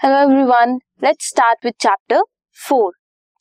Hello everyone let's start with chapter four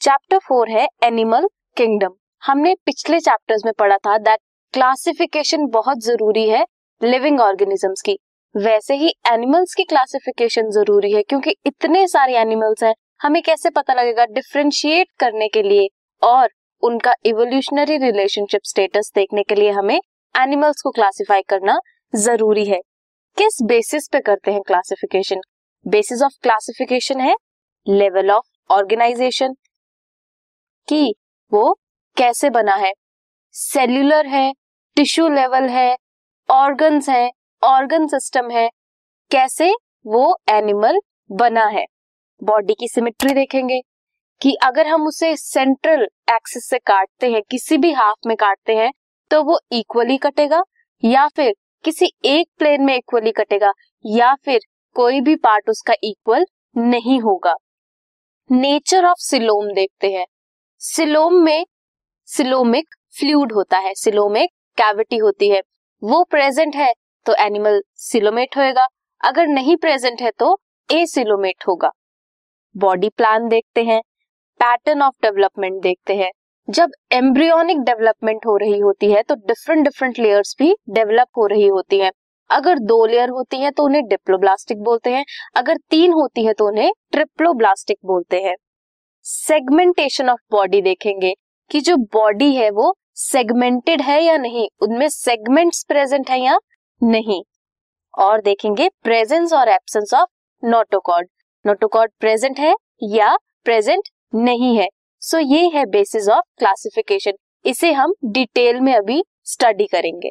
chapter four है animal kingdom हमने पिछले chapters में पढ़ा था दैट क्लासिफिकेशन बहुत ज़रूरी है लिविंग ऑर्गेनिजम्स की। वैसे ही एनिमल्स की क्लासिफिकेशन ज़रूरी है क्योंकि इतने सारे एनिमल्स हैं, हमें कैसे पता लगेगा डिफ्रेंशिएट करने के लिए और उनका इवोल्यूशनरी रिलेशनशिप स्टेटस देखने के लिए हमें एनिमल्स को क्लासिफाई करना ज़रूरी है। किस बेसिस पे करते हैं क्लासिफिकेशन बेसिस ऑफ़ क्लासिफिकेशन है लेवल ऑफ़ ऑर्गेनाइजेशन कि वो कैसे बना है? सेल्यूलर है टिश्यू लेवल है ऑर्गन्स है ऑर्गन सिस्टम है, कैसे वो एनिमल बना है? बॉडी की सिमेट्री देखेंगे कि अगर हम उसे सेंट्रल एक्सिस से काटते हैं, किसी भी हाफ़ में काटते हैं तो वो इक्वली कटेगा, या फिर किसी एक प्लेन में इक्वली कटेगा, या फिर कोई भी पार्ट उसका इक्वल नहीं होगा। नेचर ऑफ़ सिलोम देखते हैं। सिलोम में सिलोमिक फ्लूड होता है सिलोमिक कैविटी होती है। वो प्रेजेंट है तो एनिमल सिलोमेट होएगा। अगर नहीं प्रेजेंट है तो ए सिलोमेट होगा। बॉडी प्लान देखते हैं। पैटर्न ऑफ़ डेवलपमेंट देखते हैं। जब एम्ब्रियोनिक डेवलपमेंट हो रही होती है तो डिफरेंट डिफरेंट लेयर्स भी डेवलप हो रही होती हैं। अगर दो लेयर होती है तो उन्हें डिप्लोब्लास्टिक बोलते हैं। अगर तीन होती है तो उन्हें ट्रिप्लोब्लास्टिक बोलते हैं। सेगमेंटेशन ऑफ़ बॉडी देखेंगे कि जो बॉडी है वो सेगमेंटेड है या नहीं? उनमें सेगमेंट्स प्रेजेंट है या नहीं? और देखेंगे प्रेजेंस और absence of notochord notochord present है या प्रेजेंट नहीं है? सो so, ये है बेसिस ऑफ़ क्लासिफिकेशन इसे हम डिटेल में अभी स्टडी करेंगे।